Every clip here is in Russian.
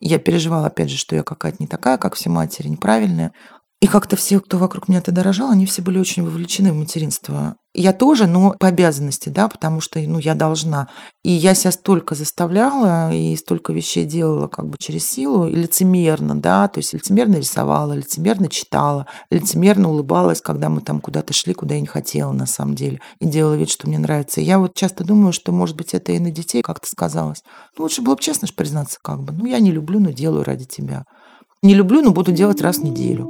Я переживала, опять же, что я какая-то не такая, как все матери, неправильная. И как-то все, кто вокруг меня тогда рожал, они все были очень вовлечены в материнство. Я тоже, но по обязанности, да, потому что, ну, я должна. И я себя столько заставляла и столько вещей делала как бы через силу, и лицемерно, да, то есть лицемерно рисовала, лицемерно читала, лицемерно улыбалась, когда мы там куда-то шли, куда я не хотела на самом деле, и делала вид, что мне нравится. Я вот часто думаю, что, может быть, это и на детей как-то сказалось. Ну, лучше было бы честно признаться как бы. Ну, я не люблю, но делаю ради тебя. Не люблю, но буду делать раз в неделю.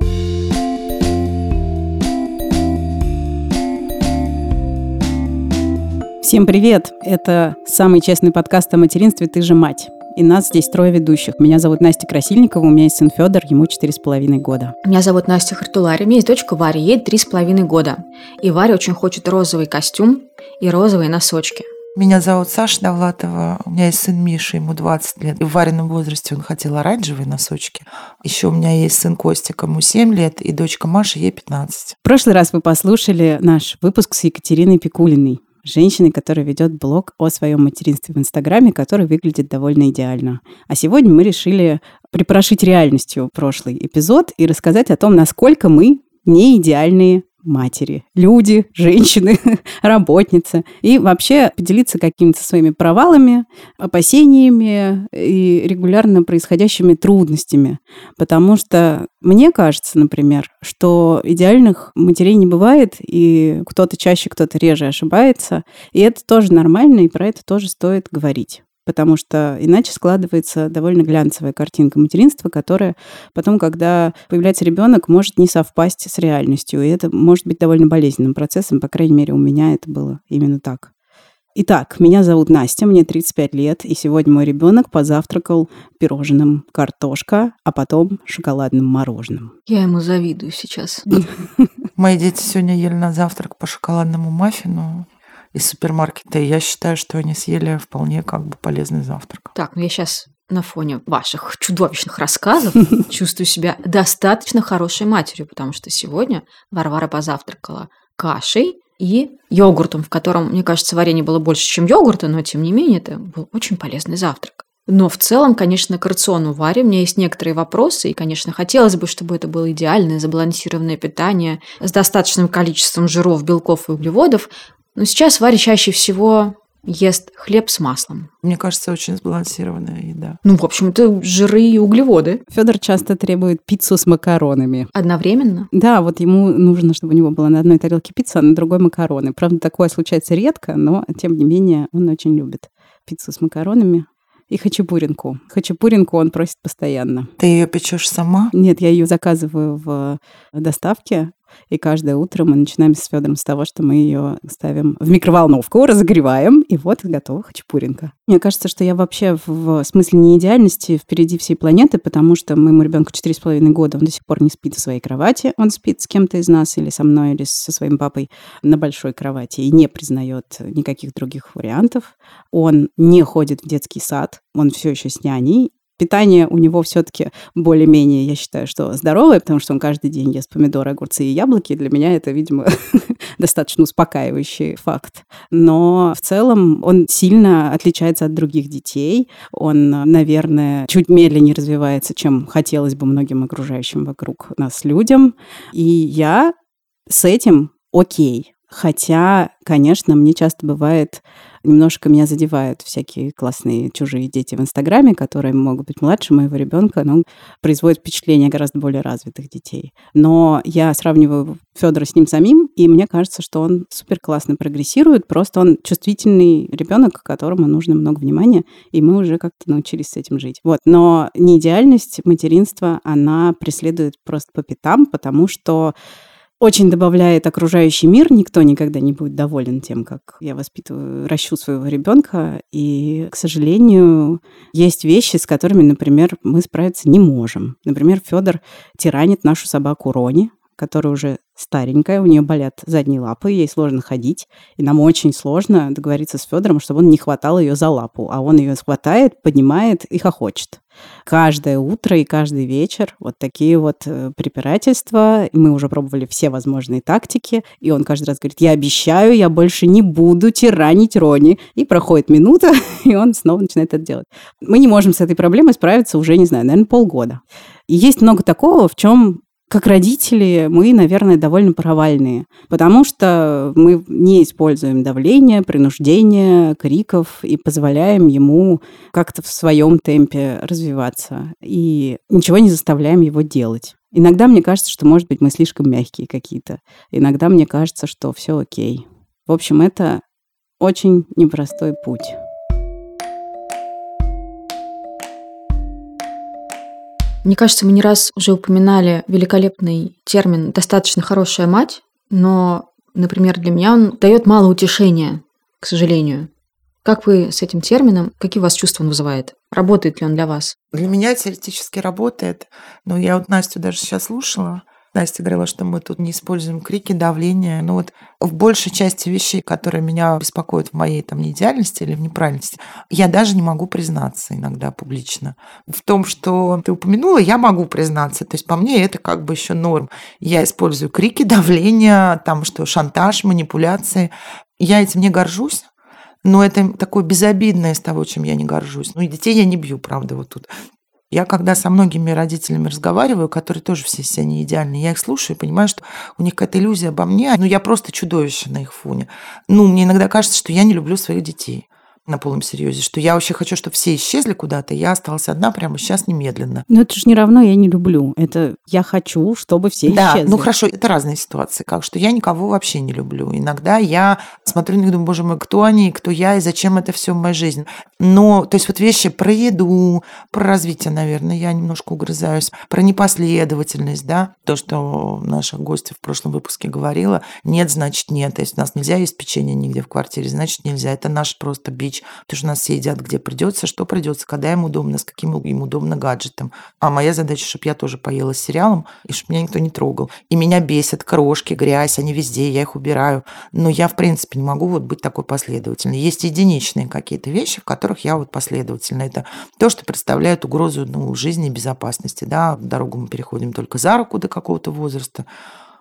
Всем привет! Это самый честный подкаст о материнстве «Ты же мать». И нас здесь трое ведущих. Меня зовут Настя Красильникова, у меня есть сын Федор, ему четыре с половиной года. Меня зовут Настя Хартулари, у меня есть дочка Варя, ей три с половиной года. И Варя очень хочет розовый костюм и розовые носочки. Меня зовут Саша Довлатова, у меня есть сын Миша, ему 20 лет. И в вареном возрасте он хотел оранжевые носочки. Еще у меня есть сын Костик, ему 7 лет, и дочка Маша, ей 15. В прошлый раз вы послушали наш выпуск с Екатериной Пикулиной женщиной, которая ведет блог о своем материнстве в Инстаграме, который выглядит довольно идеально. А сегодня мы решили припрошить реальностью прошлый эпизод и рассказать о том, насколько мы не идеальные матери, люди, женщины, работницы. И вообще поделиться какими-то своими провалами, опасениями и регулярно происходящими трудностями. Потому что мне кажется, например, что идеальных матерей не бывает, и кто-то чаще, кто-то реже ошибается. И это тоже нормально, и про это тоже стоит говорить потому что иначе складывается довольно глянцевая картинка материнства, которая потом, когда появляется ребенок, может не совпасть с реальностью. И это может быть довольно болезненным процессом, по крайней мере, у меня это было именно так. Итак, меня зовут Настя, мне 35 лет, и сегодня мой ребенок позавтракал пирожным картошка, а потом шоколадным мороженым. Я ему завидую сейчас. Мои дети сегодня ели на завтрак по шоколадному маффину из супермаркета. И я считаю, что они съели вполне как бы полезный завтрак. Так, ну я сейчас на фоне ваших чудовищных рассказов чувствую себя достаточно хорошей матерью, потому что сегодня Варвара позавтракала кашей и йогуртом, в котором, мне кажется, варенье было больше, чем йогурта, но тем не менее это был очень полезный завтрак. Но в целом, конечно, к рациону Варе у меня есть некоторые вопросы, и, конечно, хотелось бы, чтобы это было идеальное, забалансированное питание с достаточным количеством жиров, белков и углеводов, но сейчас Варя чаще всего ест хлеб с маслом. Мне кажется, очень сбалансированная еда. Ну, в общем-то, жиры и углеводы. Федор часто требует пиццу с макаронами. Одновременно? Да, вот ему нужно, чтобы у него была на одной тарелке пицца, а на другой макароны. Правда, такое случается редко, но, тем не менее, он очень любит пиццу с макаронами и хачапуринку. Хачапуринку он просит постоянно. Ты ее печешь сама? Нет, я ее заказываю в доставке. И каждое утро мы начинаем с Федором с того, что мы ее ставим в микроволновку, разогреваем, и вот готова хачапуринка. Мне кажется, что я вообще в смысле не идеальности впереди всей планеты, потому что моему ребенку 4,5 года, он до сих пор не спит в своей кровати, он спит с кем-то из нас, или со мной, или со своим папой на большой кровати, и не признает никаких других вариантов. Он не ходит в детский сад, он все еще с няней, Питание у него все-таки более-менее, я считаю, что здоровое, потому что он каждый день ест помидоры, огурцы и яблоки. Для меня это, видимо, достаточно успокаивающий факт. Но в целом он сильно отличается от других детей. Он, наверное, чуть медленнее развивается, чем хотелось бы многим окружающим вокруг нас людям. И я с этим окей. Хотя, конечно, мне часто бывает немножко меня задевают всякие классные чужие дети в Инстаграме, которые могут быть младше моего ребенка, но производят впечатление гораздо более развитых детей. Но я сравниваю Федора с ним самим, и мне кажется, что он супер классно прогрессирует, просто он чувствительный ребенок, которому нужно много внимания, и мы уже как-то научились с этим жить. Вот. Но не идеальность материнства, она преследует просто по пятам, потому что очень добавляет окружающий мир. Никто никогда не будет доволен тем, как я воспитываю, ращу своего ребенка. И, к сожалению, есть вещи, с которыми, например, мы справиться не можем. Например, Федор тиранит нашу собаку Рони, которая уже старенькая, у нее болят задние лапы, ей сложно ходить, и нам очень сложно договориться с Федором, чтобы он не хватал ее за лапу, а он ее хватает, поднимает и хохочет. Каждое утро и каждый вечер вот такие вот э, препирательства. Мы уже пробовали все возможные тактики, и он каждый раз говорит, я обещаю, я больше не буду тиранить Рони. И проходит минута, и он снова начинает это делать. Мы не можем с этой проблемой справиться уже, не знаю, наверное, полгода. И есть много такого, в чем как родители мы, наверное, довольно провальные, потому что мы не используем давление, принуждение, криков и позволяем ему как-то в своем темпе развиваться и ничего не заставляем его делать. Иногда мне кажется, что, может быть, мы слишком мягкие какие-то. Иногда мне кажется, что все окей. В общем, это очень непростой путь. Мне кажется, мы не раз уже упоминали великолепный термин «достаточно хорошая мать», но, например, для меня он дает мало утешения, к сожалению. Как вы с этим термином, какие у вас чувства он вызывает? Работает ли он для вас? Для меня теоретически работает, но я вот Настю даже сейчас слушала, Настя говорила, что мы тут не используем крики, давление. Но вот в большей части вещей, которые меня беспокоят в моей там неидеальности или в неправильности, я даже не могу признаться иногда публично. В том, что ты упомянула, я могу признаться. То есть по мне это как бы еще норм. Я использую крики, давление, там что, шантаж, манипуляции. Я этим не горжусь, но это такое безобидное из того, чем я не горжусь. Ну и детей я не бью, правда, вот тут я когда со многими родителями разговариваю, которые тоже все себя не идеальные, я их слушаю и понимаю, что у них какая-то иллюзия обо мне. Ну, я просто чудовище на их фоне. Ну, мне иногда кажется, что я не люблю своих детей на полном серьезе, что я вообще хочу, чтобы все исчезли куда-то, я осталась одна прямо сейчас немедленно. Но это же не равно я не люблю. Это я хочу, чтобы все да, исчезли. ну хорошо, это разные ситуации. Как что я никого вообще не люблю. Иногда я смотрю на них, думаю, боже мой, кто они, кто я и зачем это все в моей жизни. Но, то есть вот вещи про еду, про развитие, наверное, я немножко угрызаюсь, про непоследовательность, да, то, что наша гостья в прошлом выпуске говорила, нет, значит нет. То есть у нас нельзя есть печенье нигде в квартире, значит нельзя. Это наш просто бич встреч, потому что нас все едят где придется, что придется, когда им удобно, с каким им удобно гаджетом. А моя задача, чтобы я тоже поела с сериалом, и чтобы меня никто не трогал. И меня бесят крошки, грязь, они везде, я их убираю. Но я, в принципе, не могу вот быть такой последовательной. Есть единичные какие-то вещи, в которых я вот последовательна. Это то, что представляет угрозу ну, жизни и безопасности. Да? Дорогу мы переходим только за руку до какого-то возраста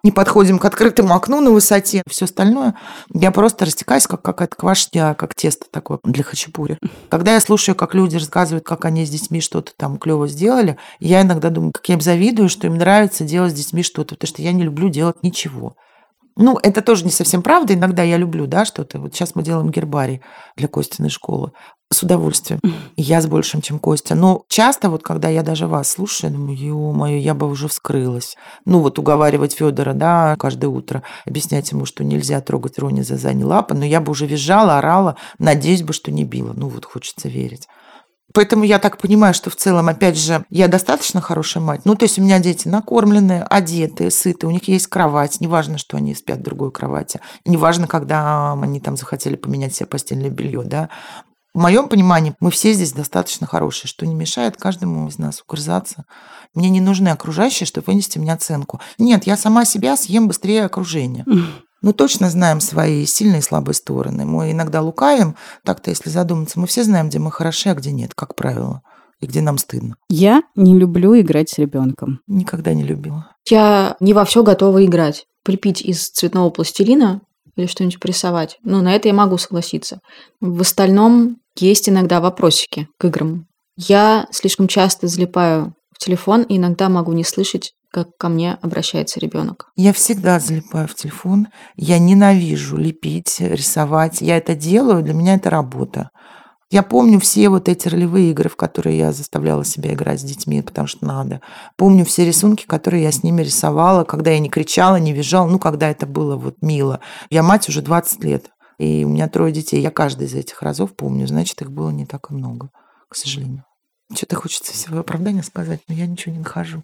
не подходим к открытому окну на высоте. Все остальное я просто растекаюсь, как какая-то квашня, как тесто такое для хачапури. Когда я слушаю, как люди рассказывают, как они с детьми что-то там клево сделали, я иногда думаю, как я им завидую, что им нравится делать с детьми что-то, потому что я не люблю делать ничего. Ну, это тоже не совсем правда. Иногда я люблю, да, что-то. Вот сейчас мы делаем гербарий для Костиной школы. С удовольствием. И я с большим, чем Костя. Но часто вот, когда я даже вас слушаю, думаю, ё-моё, я бы уже вскрылась. Ну, вот уговаривать Федора, да, каждое утро, объяснять ему, что нельзя трогать Рони за задние лапы, но я бы уже визжала, орала, надеюсь бы, что не била. Ну, вот хочется верить. Поэтому я так понимаю, что в целом, опять же, я достаточно хорошая мать. Ну, то есть у меня дети накормленные, одетые, сытые, у них есть кровать. Неважно, что они спят в другой кровати. Неважно, когда они там захотели поменять себе постельное белье, да. В моем понимании мы все здесь достаточно хорошие, что не мешает каждому из нас угрызаться. Мне не нужны окружающие, чтобы вынести мне оценку. Нет, я сама себя съем быстрее окружения. Мы точно знаем свои сильные и слабые стороны. Мы иногда лукавим, так-то, если задуматься, мы все знаем, где мы хороши, а где нет, как правило, и где нам стыдно. Я не люблю играть с ребенком. Никогда не любила. Я не во все готова играть. Припить из цветного пластилина или что-нибудь порисовать. Ну, на это я могу согласиться. В остальном есть иногда вопросики к играм. Я слишком часто залипаю в телефон и иногда могу не слышать как ко мне обращается ребенок? Я всегда залипаю в телефон. Я ненавижу лепить, рисовать. Я это делаю, для меня это работа. Я помню все вот эти ролевые игры, в которые я заставляла себя играть с детьми, потому что надо. Помню все рисунки, которые я с ними рисовала, когда я не кричала, не визжала, ну, когда это было вот мило. Я мать уже 20 лет, и у меня трое детей. Я каждый из этих разов помню, значит, их было не так и много, к сожалению. Что-то хочется всего оправдания сказать, но я ничего не нахожу.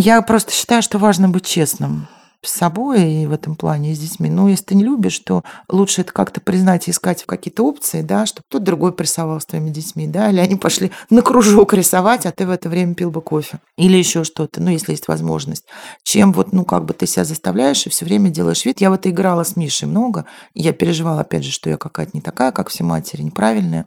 Я просто считаю, что важно быть честным. с собой и в этом плане, и с детьми. Но если ты не любишь, то лучше это как-то признать и искать какие-то опции, да, чтобы кто-то другой прессовал с твоими детьми, да, или они пошли на кружок рисовать, а ты в это время пил бы кофе. Или еще что-то, ну, если есть возможность. Чем вот, ну, как бы ты себя заставляешь и все время делаешь вид. Я в это играла с Мишей много. Я переживала, опять же, что я какая-то не такая, как все матери, неправильная.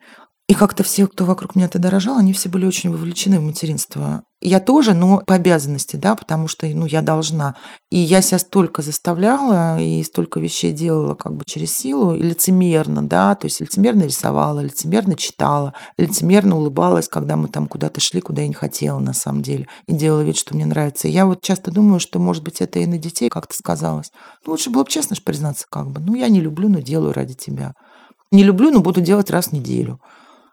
И как-то все, кто вокруг меня тогда рожал, они все были очень вовлечены в материнство. Я тоже, но по обязанности, да, потому что, ну, я должна. И я себя столько заставляла и столько вещей делала как бы через силу, и лицемерно, да, то есть лицемерно рисовала, лицемерно читала, лицемерно улыбалась, когда мы там куда-то шли, куда я не хотела на самом деле, и делала вид, что мне нравится. Я вот часто думаю, что, может быть, это и на детей как-то сказалось. Ну, лучше было бы честно же признаться как бы. Ну, я не люблю, но делаю ради тебя. Не люблю, но буду делать раз в неделю.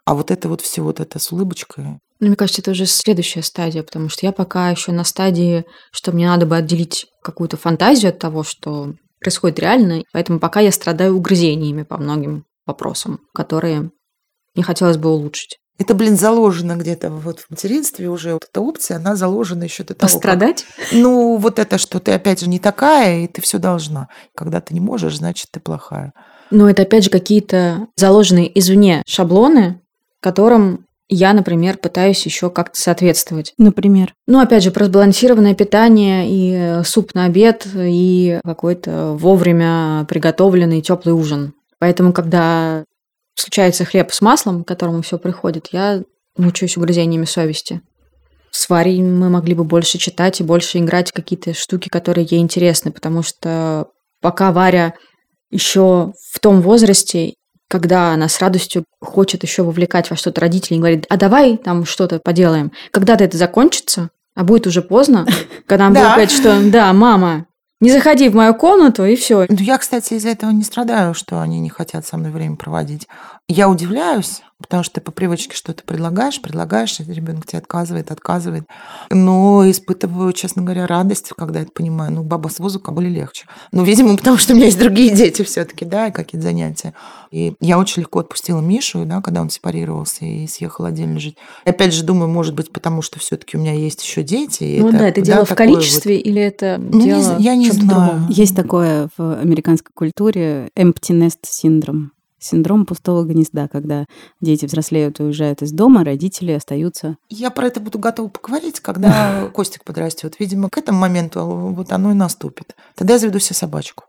А вот это вот все вот это с улыбочкой. Ну, мне кажется, это уже следующая стадия, потому что я пока еще на стадии, что мне надо бы отделить какую-то фантазию от того, что происходит реально, поэтому пока я страдаю угрызениями по многим вопросам, которые не хотелось бы улучшить. Это, блин, заложено где-то вот в материнстве уже. Вот эта опция, она заложена еще до того, Пострадать? Как... Ну, вот это, что ты, опять же, не такая, и ты все должна. Когда ты не можешь, значит, ты плохая. Но это, опять же, какие-то заложенные извне шаблоны, которым я, например, пытаюсь еще как-то соответствовать. Например? Ну, опять же, про сбалансированное питание и э, суп на обед, и какой-то вовремя приготовленный теплый ужин. Поэтому, когда случается хлеб с маслом, к которому все приходит, я мучаюсь угрызениями совести. С Варей мы могли бы больше читать и больше играть какие-то штуки, которые ей интересны, потому что пока Варя еще в том возрасте, когда она с радостью хочет еще вовлекать во что-то родителей и говорит, а давай там что-то поделаем. Когда-то это закончится, а будет уже поздно, когда она будет говорить, что да, мама, не заходи в мою комнату, и все. Ну, я, кстати, из-за этого не страдаю, что они не хотят со мной время проводить. Я удивляюсь, потому что ты по привычке что-то предлагаешь, предлагаешь, и ребенок тебе отказывает, отказывает. Но испытываю, честно говоря, радость, когда это понимаю. Ну, баба с воздуха были легче. Ну, видимо, потому что у меня есть другие дети все-таки, да, и какие-то занятия. И я очень легко отпустила Мишу, да, когда он сепарировался и съехал отдельно жить. И опять же, думаю, может быть, потому что все-таки у меня есть еще дети. Ну это, да, это да, дело в количестве вот... или это ну, дело не, Я не знаю. Другом? Есть такое в американской культуре empty nest синдром синдром пустого гнезда, когда дети взрослеют и уезжают из дома, родители остаются. Я про это буду готова поговорить, когда Костик подрастет. Видимо, к этому моменту вот оно и наступит. Тогда я заведу себе собачку.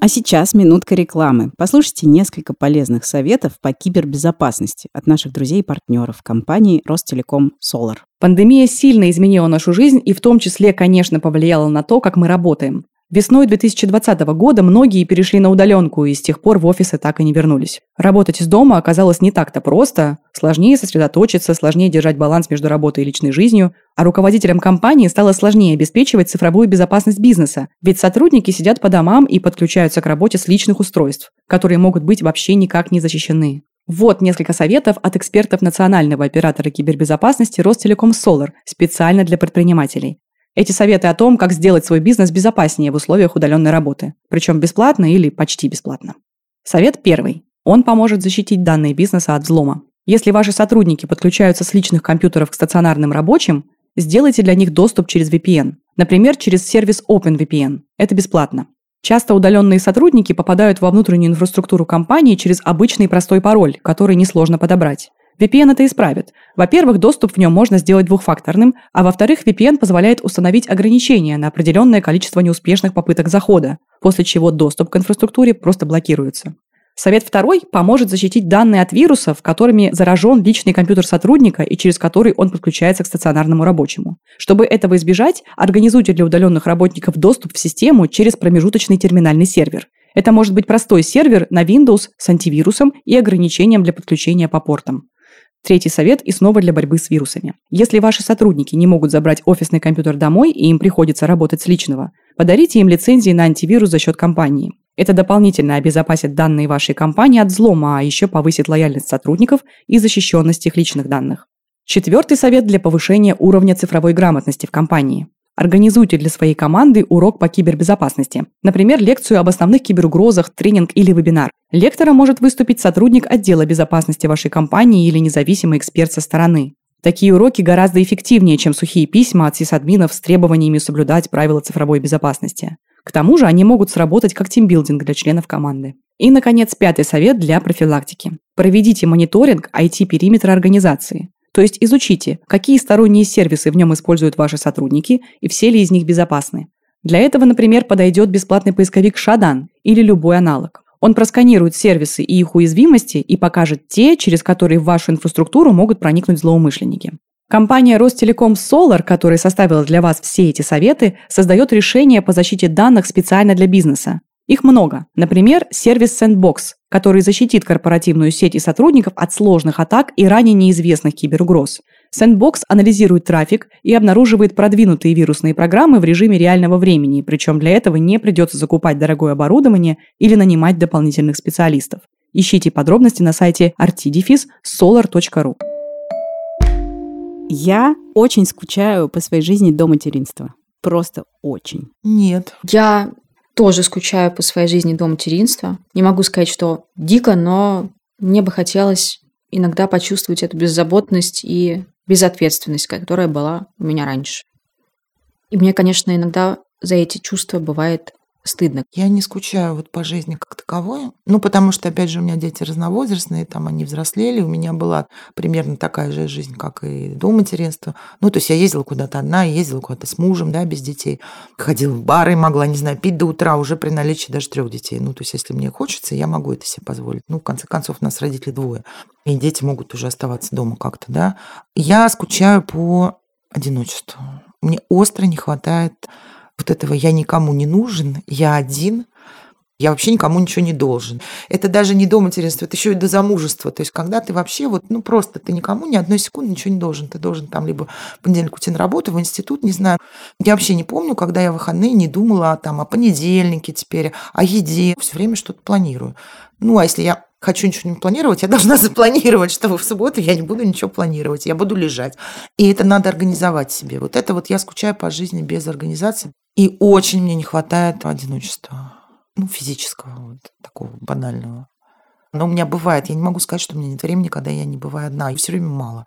А сейчас минутка рекламы. Послушайте несколько полезных советов по кибербезопасности от наших друзей и партнеров компании Ростелеком Solar. Пандемия сильно изменила нашу жизнь и в том числе, конечно, повлияла на то, как мы работаем. Весной 2020 года многие перешли на удаленку и с тех пор в офисы так и не вернулись. Работать из дома оказалось не так-то просто, сложнее сосредоточиться, сложнее держать баланс между работой и личной жизнью, а руководителям компании стало сложнее обеспечивать цифровую безопасность бизнеса, ведь сотрудники сидят по домам и подключаются к работе с личных устройств, которые могут быть вообще никак не защищены. Вот несколько советов от экспертов национального оператора кибербезопасности Ростелеком Solar специально для предпринимателей. Эти советы о том, как сделать свой бизнес безопаснее в условиях удаленной работы, причем бесплатно или почти бесплатно. Совет первый. Он поможет защитить данные бизнеса от взлома. Если ваши сотрудники подключаются с личных компьютеров к стационарным рабочим, сделайте для них доступ через VPN. Например, через сервис OpenVPN. Это бесплатно. Часто удаленные сотрудники попадают во внутреннюю инфраструктуру компании через обычный простой пароль, который несложно подобрать. VPN это исправит. Во-первых, доступ в нем можно сделать двухфакторным, а во-вторых, VPN позволяет установить ограничения на определенное количество неуспешных попыток захода, после чего доступ к инфраструктуре просто блокируется. Совет второй поможет защитить данные от вирусов, которыми заражен личный компьютер сотрудника и через который он подключается к стационарному рабочему. Чтобы этого избежать, организуйте для удаленных работников доступ в систему через промежуточный терминальный сервер. Это может быть простой сервер на Windows с антивирусом и ограничением для подключения по портам. Третий совет и снова для борьбы с вирусами. Если ваши сотрудники не могут забрать офисный компьютер домой и им приходится работать с личного, подарите им лицензии на антивирус за счет компании. Это дополнительно обезопасит данные вашей компании от взлома, а еще повысит лояльность сотрудников и защищенность их личных данных. Четвертый совет для повышения уровня цифровой грамотности в компании. Организуйте для своей команды урок по кибербезопасности. Например, лекцию об основных киберугрозах, тренинг или вебинар. Лектором может выступить сотрудник отдела безопасности вашей компании или независимый эксперт со стороны. Такие уроки гораздо эффективнее, чем сухие письма от сисадминов с требованиями соблюдать правила цифровой безопасности. К тому же они могут сработать как тимбилдинг для членов команды. И, наконец, пятый совет для профилактики. Проведите мониторинг IT-периметра организации. То есть изучите, какие сторонние сервисы в нем используют ваши сотрудники и все ли из них безопасны. Для этого, например, подойдет бесплатный поисковик Шадан или любой аналог. Он просканирует сервисы и их уязвимости и покажет те, через которые в вашу инфраструктуру могут проникнуть злоумышленники. Компания Ростелеком Solar, которая составила для вас все эти советы, создает решения по защите данных специально для бизнеса. Их много. Например, сервис Sandbox, который защитит корпоративную сеть и сотрудников от сложных атак и ранее неизвестных киберугроз. Sandbox анализирует трафик и обнаруживает продвинутые вирусные программы в режиме реального времени, причем для этого не придется закупать дорогое оборудование или нанимать дополнительных специалистов. Ищите подробности на сайте artidefis.solar.ru. Я очень скучаю по своей жизни до материнства. Просто очень. Нет. Я тоже скучаю по своей жизни до материнства. Не могу сказать, что дико, но мне бы хотелось иногда почувствовать эту беззаботность и безответственность, которая была у меня раньше. И мне, конечно, иногда за эти чувства бывает стыдно. Я не скучаю вот по жизни как таковой. Ну, потому что, опять же, у меня дети разновозрастные, там они взрослели. У меня была примерно такая же жизнь, как и до материнства. Ну, то есть я ездила куда-то одна, ездила куда-то с мужем, да, без детей. Ходила в бары, могла, не знаю, пить до утра уже при наличии даже трех детей. Ну, то есть если мне хочется, я могу это себе позволить. Ну, в конце концов, нас родители двое. И дети могут уже оставаться дома как-то, да. Я скучаю по одиночеству. Мне остро не хватает вот этого «я никому не нужен», «я один», я вообще никому ничего не должен. Это даже не до материнства, это еще и до замужества. То есть, когда ты вообще вот, ну, просто ты никому ни одной секунды ничего не должен. Ты должен там либо в понедельник уйти на работу, в институт, не знаю. Я вообще не помню, когда я в выходные не думала там, о понедельнике теперь, о еде. Все время что-то планирую. Ну, а если я хочу ничего не планировать, я должна запланировать, что в субботу я не буду ничего планировать, я буду лежать. И это надо организовать себе. Вот это вот я скучаю по жизни без организации. И очень мне не хватает одиночества. Ну, физического, вот, такого банального. Но у меня бывает, я не могу сказать, что у меня нет времени, когда я не бываю одна. И все время мало.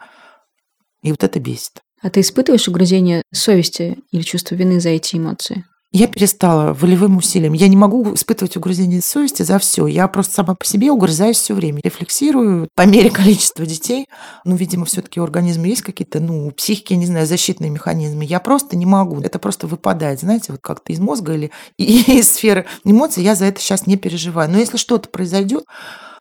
И вот это бесит. А ты испытываешь угрызение совести или чувство вины за эти эмоции? Я перестала волевым усилием. Я не могу испытывать угрызение совести за все. Я просто сама по себе угрызаюсь все время. Рефлексирую по мере количества детей. Ну, видимо, все-таки у организма есть какие-то, ну, психики, не знаю, защитные механизмы. Я просто не могу. Это просто выпадает, знаете, вот как-то из мозга или из сферы эмоций. Я за это сейчас не переживаю. Но если что-то произойдет,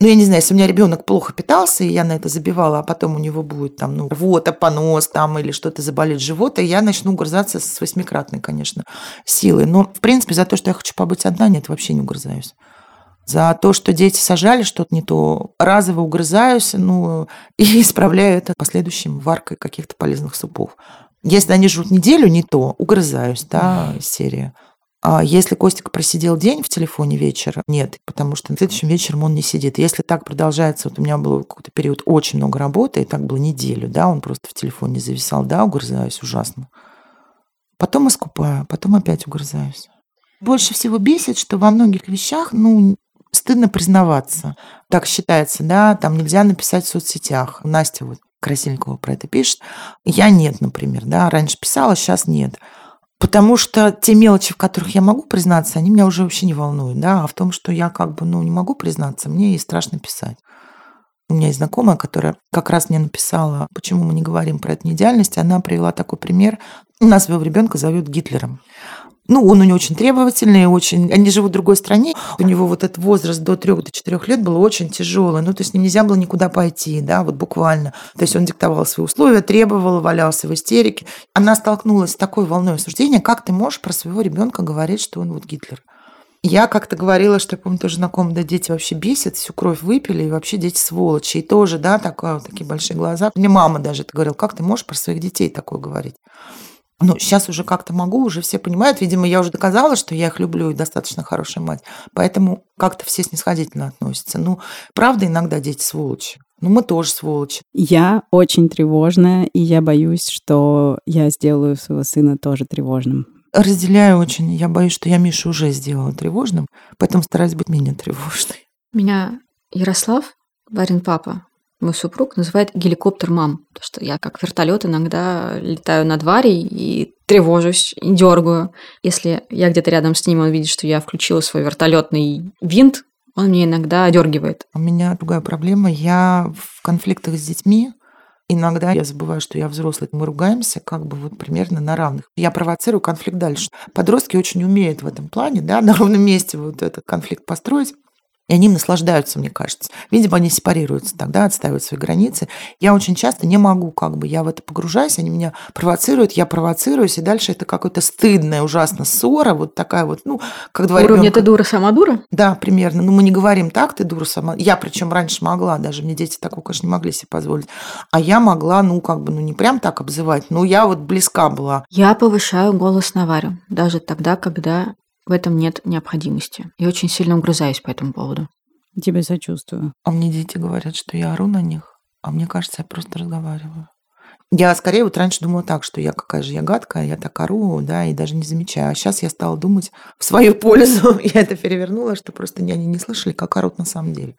ну, я не знаю, если у меня ребенок плохо питался, и я на это забивала, а потом у него будет там, ну, рвота, понос там или что-то заболит живот, и я начну угрызаться с восьмикратной, конечно, силой. Но, в принципе, за то, что я хочу побыть одна, нет, вообще не угрызаюсь. За то, что дети сажали что-то не то, разово угрызаюсь, ну, и исправляю это последующим варкой каких-то полезных супов. Если они жрут неделю не то, угрызаюсь, да, серия. А если Костик просидел день в телефоне вечер, нет, потому что следующим вечером он не сидит. Если так продолжается, вот у меня был какой-то период очень много работы, и так было неделю, да, он просто в телефоне зависал, да, угрызаюсь ужасно. Потом искупаю, потом опять угрызаюсь. Больше всего бесит, что во многих вещах, ну, стыдно признаваться. Так считается, да, там нельзя написать в соцсетях. Настя вот Красильникова про это пишет. Я нет, например, да, раньше писала, сейчас нет. Потому что те мелочи, в которых я могу признаться, они меня уже вообще не волнуют. Да? А в том, что я как бы ну, не могу признаться, мне и страшно писать. У меня есть знакомая, которая как раз мне написала, почему мы не говорим про эту неидеальность. Она привела такой пример. У нас своего ребенка зовут Гитлером. Ну, он у него очень требовательный, очень... Они живут в другой стране. У него вот этот возраст до 3-4 лет был очень тяжелый. Ну, то есть нельзя было никуда пойти, да, вот буквально. То есть он диктовал свои условия, требовал, валялся в истерике. Она столкнулась с такой волной осуждения. Как ты можешь про своего ребенка говорить, что он вот Гитлер? Я как-то говорила, что я помню, тоже знакомые, да, дети вообще бесят, всю кровь выпили, и вообще дети сволочи. И тоже, да, такое, вот такие большие глаза. Мне мама даже это говорила, как ты можешь про своих детей такое говорить? Ну, сейчас уже как-то могу, уже все понимают. Видимо, я уже доказала, что я их люблю и достаточно хорошая мать. Поэтому как-то все снисходительно относятся. Ну, правда, иногда дети сволочи. Ну, мы тоже сволочи. Я очень тревожная, и я боюсь, что я сделаю своего сына тоже тревожным. Разделяю очень. Я боюсь, что я Мишу уже сделала тревожным, поэтому стараюсь быть менее тревожной. Меня Ярослав, Варин папа, мой супруг называет геликоптер мам. Потому что я как вертолет иногда летаю над Варей и тревожусь, и дергаю. Если я где-то рядом с ним, он видит, что я включила свой вертолетный винт, он мне иногда одергивает. У меня другая проблема. Я в конфликтах с детьми Иногда я забываю, что я взрослый. Мы ругаемся как бы вот примерно на равных. Я провоцирую конфликт дальше. Подростки очень умеют в этом плане, да, на ровном месте вот этот конфликт построить. И они наслаждаются, мне кажется. Видимо, они сепарируются тогда, отстаивают свои границы. Я очень часто не могу, как бы, я в это погружаюсь, они меня провоцируют, я провоцируюсь, и дальше это какая-то стыдная, ужасно ссора, вот такая вот, ну, как два Уровень ребенка. ты дура, сама дура? Да, примерно. Ну, мы не говорим так, ты дура сама. Я причем раньше могла, даже мне дети такого, конечно, не могли себе позволить. А я могла, ну, как бы, ну, не прям так обзывать, но я вот близка была. Я повышаю голос на Варю, даже тогда, когда в этом нет необходимости. И очень сильно угрызаюсь по этому поводу. Тебе сочувствую. А мне дети говорят, что я ору на них, а мне кажется, я просто разговариваю. Я скорее вот раньше думала так, что я какая же я гадкая, я так ору, да, и даже не замечаю. А сейчас я стала думать в свою пользу. Я это перевернула, что просто они не слышали, как орут на самом деле.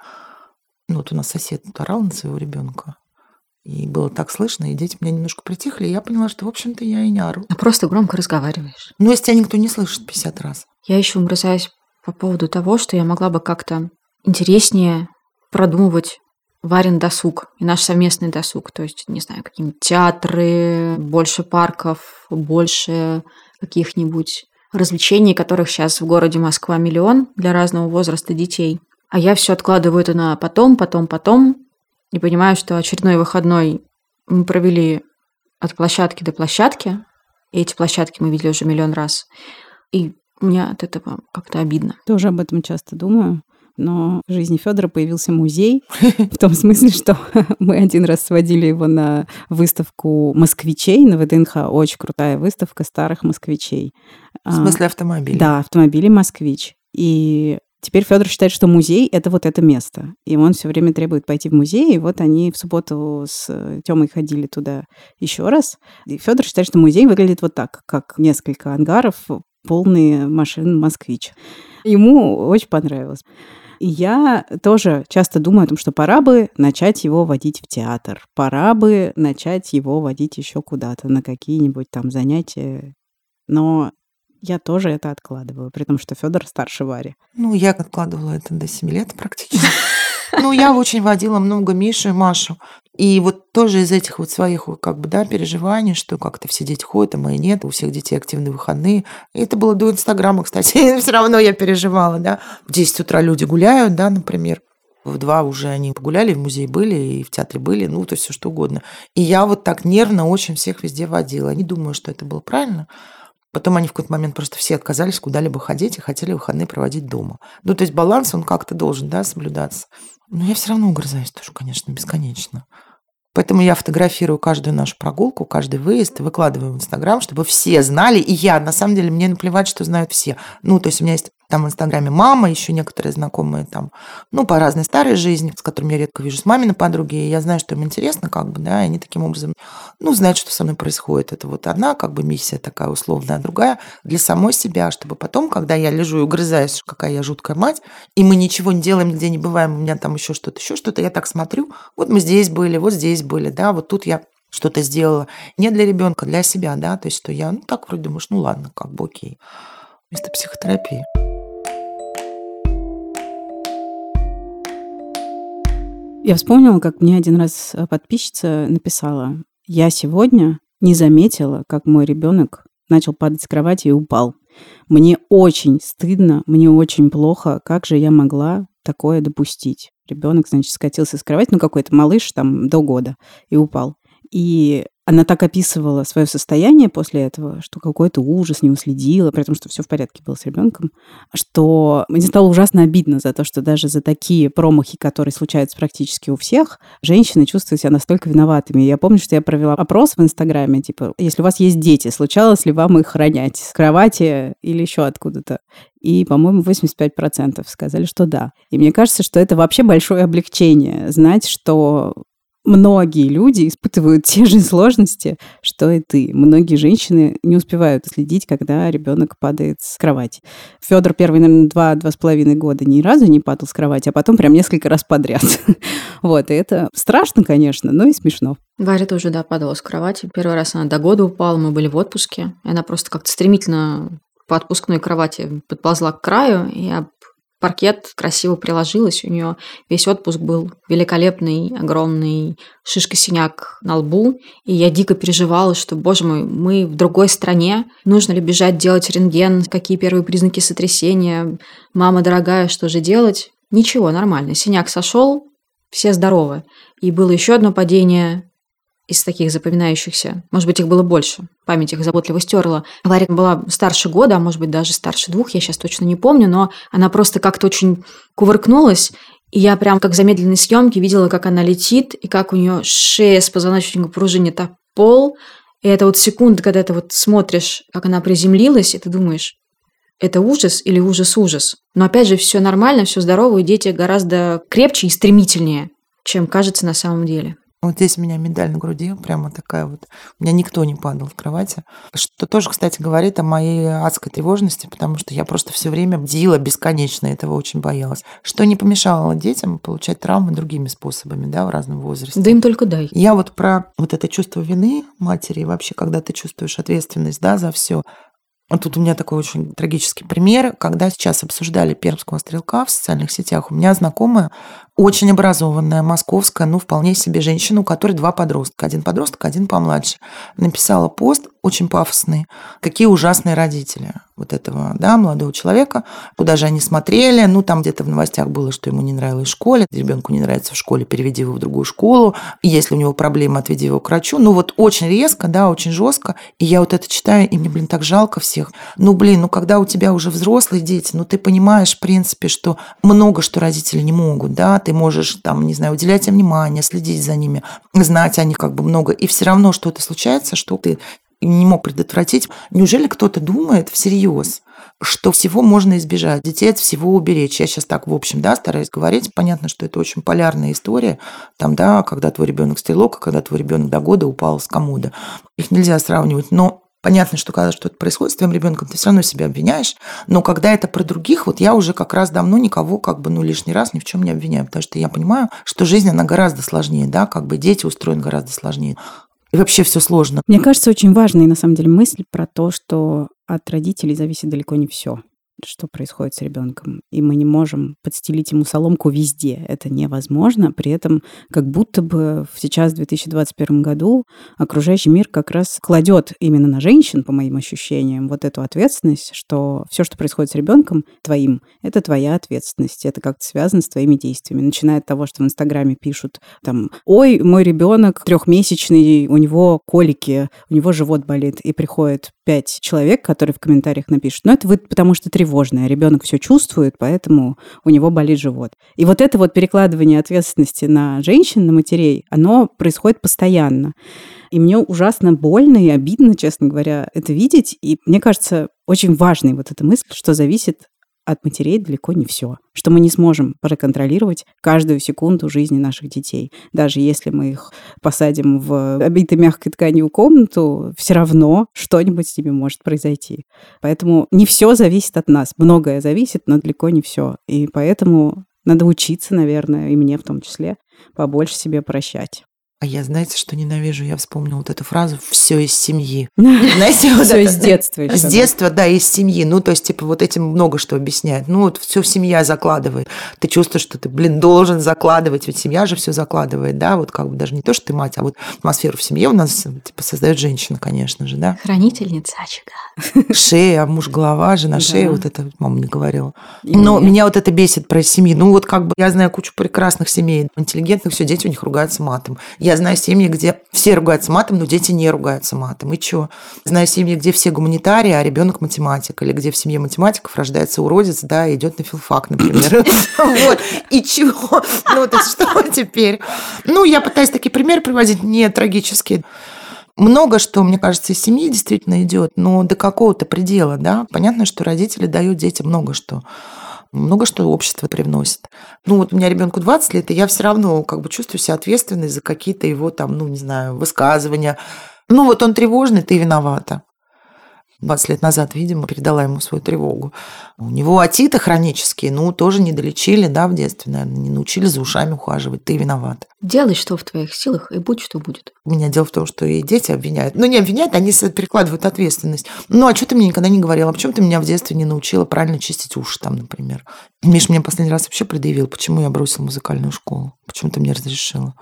Ну, вот у нас сосед тут орал на своего ребенка. И было так слышно, и дети меня немножко притихли, и я поняла, что, в общем-то, я и не ору. А просто громко разговариваешь. Ну, если тебя никто не слышит 50 раз. Я еще угрызаюсь по поводу того, что я могла бы как-то интереснее продумывать Варен досуг и наш совместный досуг. То есть, не знаю, какие-нибудь театры, больше парков, больше каких-нибудь развлечений, которых сейчас в городе Москва миллион для разного возраста детей. А я все откладываю это на потом, потом, потом. И понимаю, что очередной выходной мы провели от площадки до площадки. И эти площадки мы видели уже миллион раз. И мне от этого как-то обидно. Тоже об этом часто думаю. Но в жизни Федора появился музей, в том смысле, что мы один раз сводили его на выставку москвичей на ВДНХ. Очень крутая выставка старых москвичей. В смысле автомобилей? Да, автомобили «Москвич». И Теперь Федор считает, что музей это вот это место. И он все время требует пойти в музей. И вот они в субботу с Тёмой ходили туда еще раз. И Федор считает, что музей выглядит вот так, как несколько ангаров, полные машин «Москвич». Ему очень понравилось. И я тоже часто думаю о том, что пора бы начать его водить в театр, пора бы начать его водить еще куда-то на какие-нибудь там занятия. Но я тоже это откладываю, при том, что Федор старше Вари. Ну, я откладывала это до 7 лет практически. Ну, я очень водила много Мишу и Машу. И вот тоже из этих вот своих как бы, да, переживаний, что как-то все дети ходят, а мои нет, у всех детей активные выходные. И это было до Инстаграма, кстати. все равно я переживала, да. В 10 утра люди гуляют, да, например. В два уже они погуляли, в музей были, и в театре были, ну, то есть все что угодно. И я вот так нервно очень всех везде водила. Не думаю, что это было правильно. Потом они в какой-то момент просто все отказались куда-либо ходить и хотели выходные проводить дома. Ну, то есть баланс, он как-то должен, да, соблюдаться. Но я все равно угрызаюсь тоже, конечно, бесконечно. Поэтому я фотографирую каждую нашу прогулку, каждый выезд, выкладываю в Инстаграм, чтобы все знали. И я, на самом деле, мне наплевать, что знают все. Ну, то есть у меня есть там в Инстаграме мама, еще некоторые знакомые там, ну, по разной старой жизни, с которыми я редко вижу, с маминой подруги, и я знаю, что им интересно, как бы, да, и они таким образом, ну, знают, что со мной происходит. Это вот одна, как бы, миссия такая условная, а другая для самой себя, чтобы потом, когда я лежу и угрызаюсь, какая я жуткая мать, и мы ничего не делаем, нигде не бываем, у меня там еще что-то, еще что-то, я так смотрю, вот мы здесь были, вот здесь были, да, вот тут я что-то сделала. Не для ребенка, для себя, да, то есть, что я, ну, так вроде думаешь, ну, ладно, как бы окей. Вместо психотерапии. Я вспомнила, как мне один раз э, подписчица написала, я сегодня не заметила, как мой ребенок начал падать с кровати и упал. Мне очень стыдно, мне очень плохо, как же я могла такое допустить? Ребенок, значит, скатился с кровати, ну какой-то малыш там до года и упал. И она так описывала свое состояние после этого, что какой-то ужас не уследила, при том, что все в порядке было с ребенком, что мне стало ужасно обидно за то, что даже за такие промахи, которые случаются практически у всех, женщины чувствуют себя настолько виноватыми. Я помню, что я провела опрос в Инстаграме, типа, если у вас есть дети, случалось ли вам их хранять с кровати или еще откуда-то? И, по-моему, 85% сказали, что да. И мне кажется, что это вообще большое облегчение знать, что многие люди испытывают те же сложности, что и ты. Многие женщины не успевают следить, когда ребенок падает с кровати. Федор первый, наверное, два-два с половиной года ни разу не падал с кровати, а потом прям несколько раз подряд. Вот, и это страшно, конечно, но и смешно. Варя тоже, да, падала с кровати. Первый раз она до года упала, мы были в отпуске. И она просто как-то стремительно по отпускной кровати подползла к краю об паркет красиво приложилась. У нее весь отпуск был великолепный, огромный шишка-синяк на лбу. И я дико переживала, что, боже мой, мы в другой стране. Нужно ли бежать делать рентген? Какие первые признаки сотрясения? Мама дорогая, что же делать? Ничего, нормально. Синяк сошел, все здоровы. И было еще одно падение из таких запоминающихся. Может быть, их было больше. Память их заботливо стерла. Варя была старше года, а может быть, даже старше двух, я сейчас точно не помню, но она просто как-то очень кувыркнулась, и я прям как в замедленной съемке видела, как она летит, и как у нее шея с позвоночника пружинит о пол. И это вот секунда, когда ты вот смотришь, как она приземлилась, и ты думаешь, это ужас или ужас-ужас. Но опять же, все нормально, все здорово, и дети гораздо крепче и стремительнее, чем кажется на самом деле. Вот здесь у меня медаль на груди, прямо такая вот. У меня никто не падал в кровати. Что тоже, кстати, говорит о моей адской тревожности, потому что я просто все время бдила бесконечно, этого очень боялась. Что не помешало детям получать травмы другими способами, да, в разном возрасте. Да им только дай. Я вот про вот это чувство вины матери, вообще, когда ты чувствуешь ответственность, да, за все, Тут у меня такой очень трагический пример. Когда сейчас обсуждали пермского стрелка в социальных сетях, у меня знакомая очень образованная, московская, ну, вполне себе женщина, у которой два подростка. Один подросток, один помладше. Написала пост очень пафосный. Какие ужасные родители вот этого, да, молодого человека. Куда же они смотрели? Ну, там где-то в новостях было, что ему не нравилось в школе. Ребенку не нравится в школе, переведи его в другую школу. Если у него проблемы, отведи его к врачу. Ну, вот очень резко, да, очень жестко. И я вот это читаю, и мне, блин, так жалко всех. Ну, блин, ну, когда у тебя уже взрослые дети, ну, ты понимаешь, в принципе, что много что родители не могут, да, ты можешь там, не знаю, уделять им внимание, следить за ними, знать о них как бы много, и все равно что-то случается, что ты не мог предотвратить. Неужели кто-то думает всерьез, что всего можно избежать, детей от всего уберечь. Я сейчас так, в общем, да, стараюсь говорить. Понятно, что это очень полярная история. Там, да, когда твой ребенок стрелок, а когда твой ребенок до года упал с комода. Их нельзя сравнивать. Но Понятно, что когда что-то происходит с твоим ребенком, ты все равно себя обвиняешь. Но когда это про других, вот я уже как раз давно никого как бы ну лишний раз ни в чем не обвиняю, потому что я понимаю, что жизнь она гораздо сложнее, да, как бы дети устроены гораздо сложнее. И вообще все сложно. Мне кажется, очень важной на самом деле мысль про то, что от родителей зависит далеко не все что происходит с ребенком. И мы не можем подстелить ему соломку везде. Это невозможно. При этом как будто бы сейчас, в 2021 году, окружающий мир как раз кладет именно на женщин, по моим ощущениям, вот эту ответственность, что все, что происходит с ребенком твоим, это твоя ответственность. Это как-то связано с твоими действиями. Начиная от того, что в Инстаграме пишут там, ой, мой ребенок трехмесячный, у него колики, у него живот болит, и приходит пять человек, которые в комментариях напишут, ну это вы потому что тревожны тревожное. Ребенок все чувствует, поэтому у него болит живот. И вот это вот перекладывание ответственности на женщин, на матерей, оно происходит постоянно. И мне ужасно больно и обидно, честно говоря, это видеть. И мне кажется, очень важной вот эта мысль, что зависит от матерей далеко не все. Что мы не сможем проконтролировать каждую секунду жизни наших детей. Даже если мы их посадим в обитой мягкой тканью комнату, все равно что-нибудь с ними может произойти. Поэтому не все зависит от нас. Многое зависит, но далеко не все. И поэтому надо учиться, наверное, и мне в том числе, побольше себе прощать. А я, знаете, что ненавижу? Я вспомнила вот эту фразу «все из семьи». Знаете, вот Все из детства. С детства, да, из семьи. Ну, то есть, типа, вот этим много что объясняет. Ну, вот все семья закладывает. Ты чувствуешь, что ты, блин, должен закладывать, ведь семья же все закладывает, да, вот как бы даже не то, что ты мать, а вот атмосферу в семье у нас, типа, создает женщина, конечно же, да. Хранительница очага. Шея, муж голова, жена шея, вот это мама мне говорила. Но меня вот это бесит про семьи. Ну, вот как бы я знаю кучу прекрасных семей, интеллигентных, все дети у них ругаются матом. Я я знаю семьи, где все ругаются матом, но дети не ругаются матом. И что? Знаю семьи, где все гуманитарии, а ребенок математик. Или где в семье математиков рождается уродец, да, и идет на филфак, например. Вот. И чего? Ну, то есть что теперь? Ну, я пытаюсь такие примеры приводить, не трагические. Много что, мне кажется, из семьи действительно идет, но до какого-то предела, да. Понятно, что родители дают детям много что. Много что общество привносит. Ну, вот у меня ребенку 20 лет, и я все равно как бы чувствую себя ответственной за какие-то его там, ну, не знаю, высказывания. Ну, вот он тревожный, ты виновата. 20 лет назад, видимо, передала ему свою тревогу. У него отиты хронические, ну, тоже не долечили, да, в детстве, наверное, не научили за ушами ухаживать. Ты виноват. Делай, что в твоих силах, и будь, что будет. У меня дело в том, что и дети обвиняют. Ну, не обвиняют, они перекладывают ответственность. Ну, а что ты мне никогда не говорила? А почему ты меня в детстве не научила правильно чистить уши там, например? Миш мне последний раз вообще предъявил, почему я бросил музыкальную школу. Почему ты мне разрешила?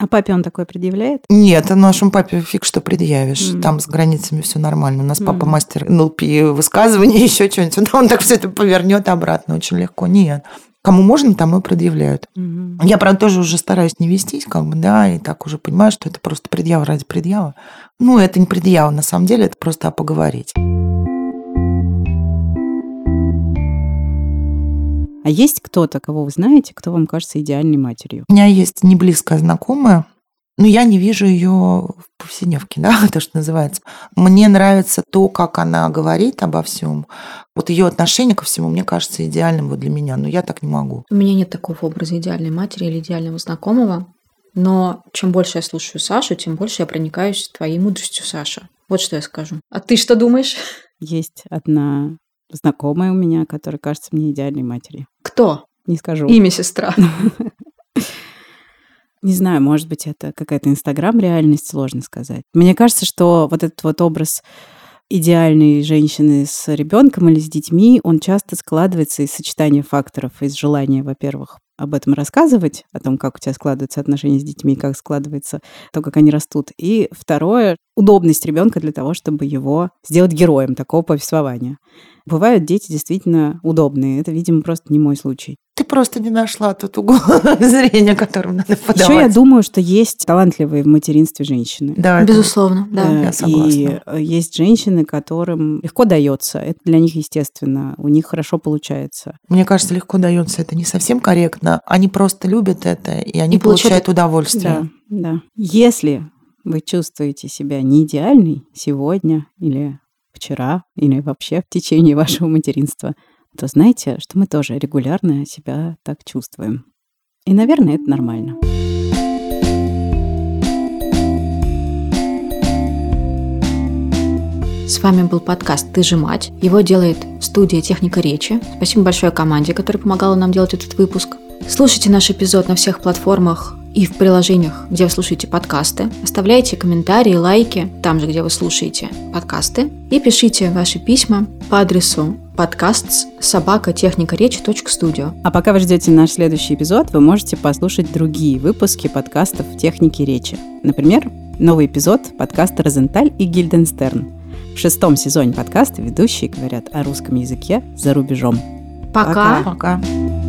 А папе он такое предъявляет? Нет, а нашему папе фиг что предъявишь. Mm. Там с границами все нормально. У нас mm. папа мастер НЛП высказывания, еще что-нибудь. Он так все это повернет обратно очень легко. Нет. Кому можно, тому и предъявляют. Mm-hmm. Я, правда, тоже уже стараюсь не вестись, как бы, да, и так уже понимаю, что это просто предъява ради предъява. Ну, это не предъява, на самом деле, это просто поговорить. А есть кто-то, кого вы знаете, кто вам кажется идеальной матерью? У меня есть неблизкая знакомая, но я не вижу ее в повседневке, да, то, что называется. Мне нравится то, как она говорит обо всем. Вот ее отношение ко всему, мне кажется, идеальным вот для меня, но я так не могу. У меня нет такого образа идеальной матери или идеального знакомого, но чем больше я слушаю Сашу, тем больше я проникаюсь твоей мудростью, Саша. Вот что я скажу. А ты что думаешь? Есть одна знакомая у меня, которая кажется мне идеальной матерью. Кто? Не скажу. Имя сестра. Не знаю, может быть, это какая-то инстаграм-реальность, сложно сказать. Мне кажется, что вот этот вот образ идеальной женщины с ребенком или с детьми, он часто складывается из сочетания факторов, из желания, во-первых, об этом рассказывать, о том, как у тебя складываются отношения с детьми, как складывается то, как они растут. И второе, удобность ребенка для того, чтобы его сделать героем такого повествования. Бывают дети действительно удобные. Это, видимо, просто не мой случай. Ты просто не нашла тот угол зрения, которым надо подавать. Еще я думаю, что есть талантливые в материнстве женщины. Да, безусловно, да. Я согласна. И э, есть женщины, которым легко дается. Это для них естественно. У них хорошо получается. Мне кажется, легко дается. Это не совсем корректно. Они просто любят это, и они и получают, получают удовольствие. Да, да. Если вы чувствуете себя не идеальной сегодня или вчера, или вообще в течение вашего материнства, то знайте, что мы тоже регулярно себя так чувствуем. И, наверное, это нормально. С вами был подкаст «Ты же мать». Его делает студия «Техника речи». Спасибо большое команде, которая помогала нам делать этот выпуск. Слушайте наш эпизод на всех платформах и в приложениях, где вы слушаете подкасты. Оставляйте комментарии, лайки там же, где вы слушаете подкасты. И пишите ваши письма по адресу подкаст собака техника речи студио. А пока вы ждете наш следующий эпизод, вы можете послушать другие выпуски подкастов техники речи. Например, новый эпизод подкаста «Розенталь» и «Гильденстерн». В шестом сезоне подкаста ведущие говорят о русском языке за рубежом. Пока. Пока. Пока.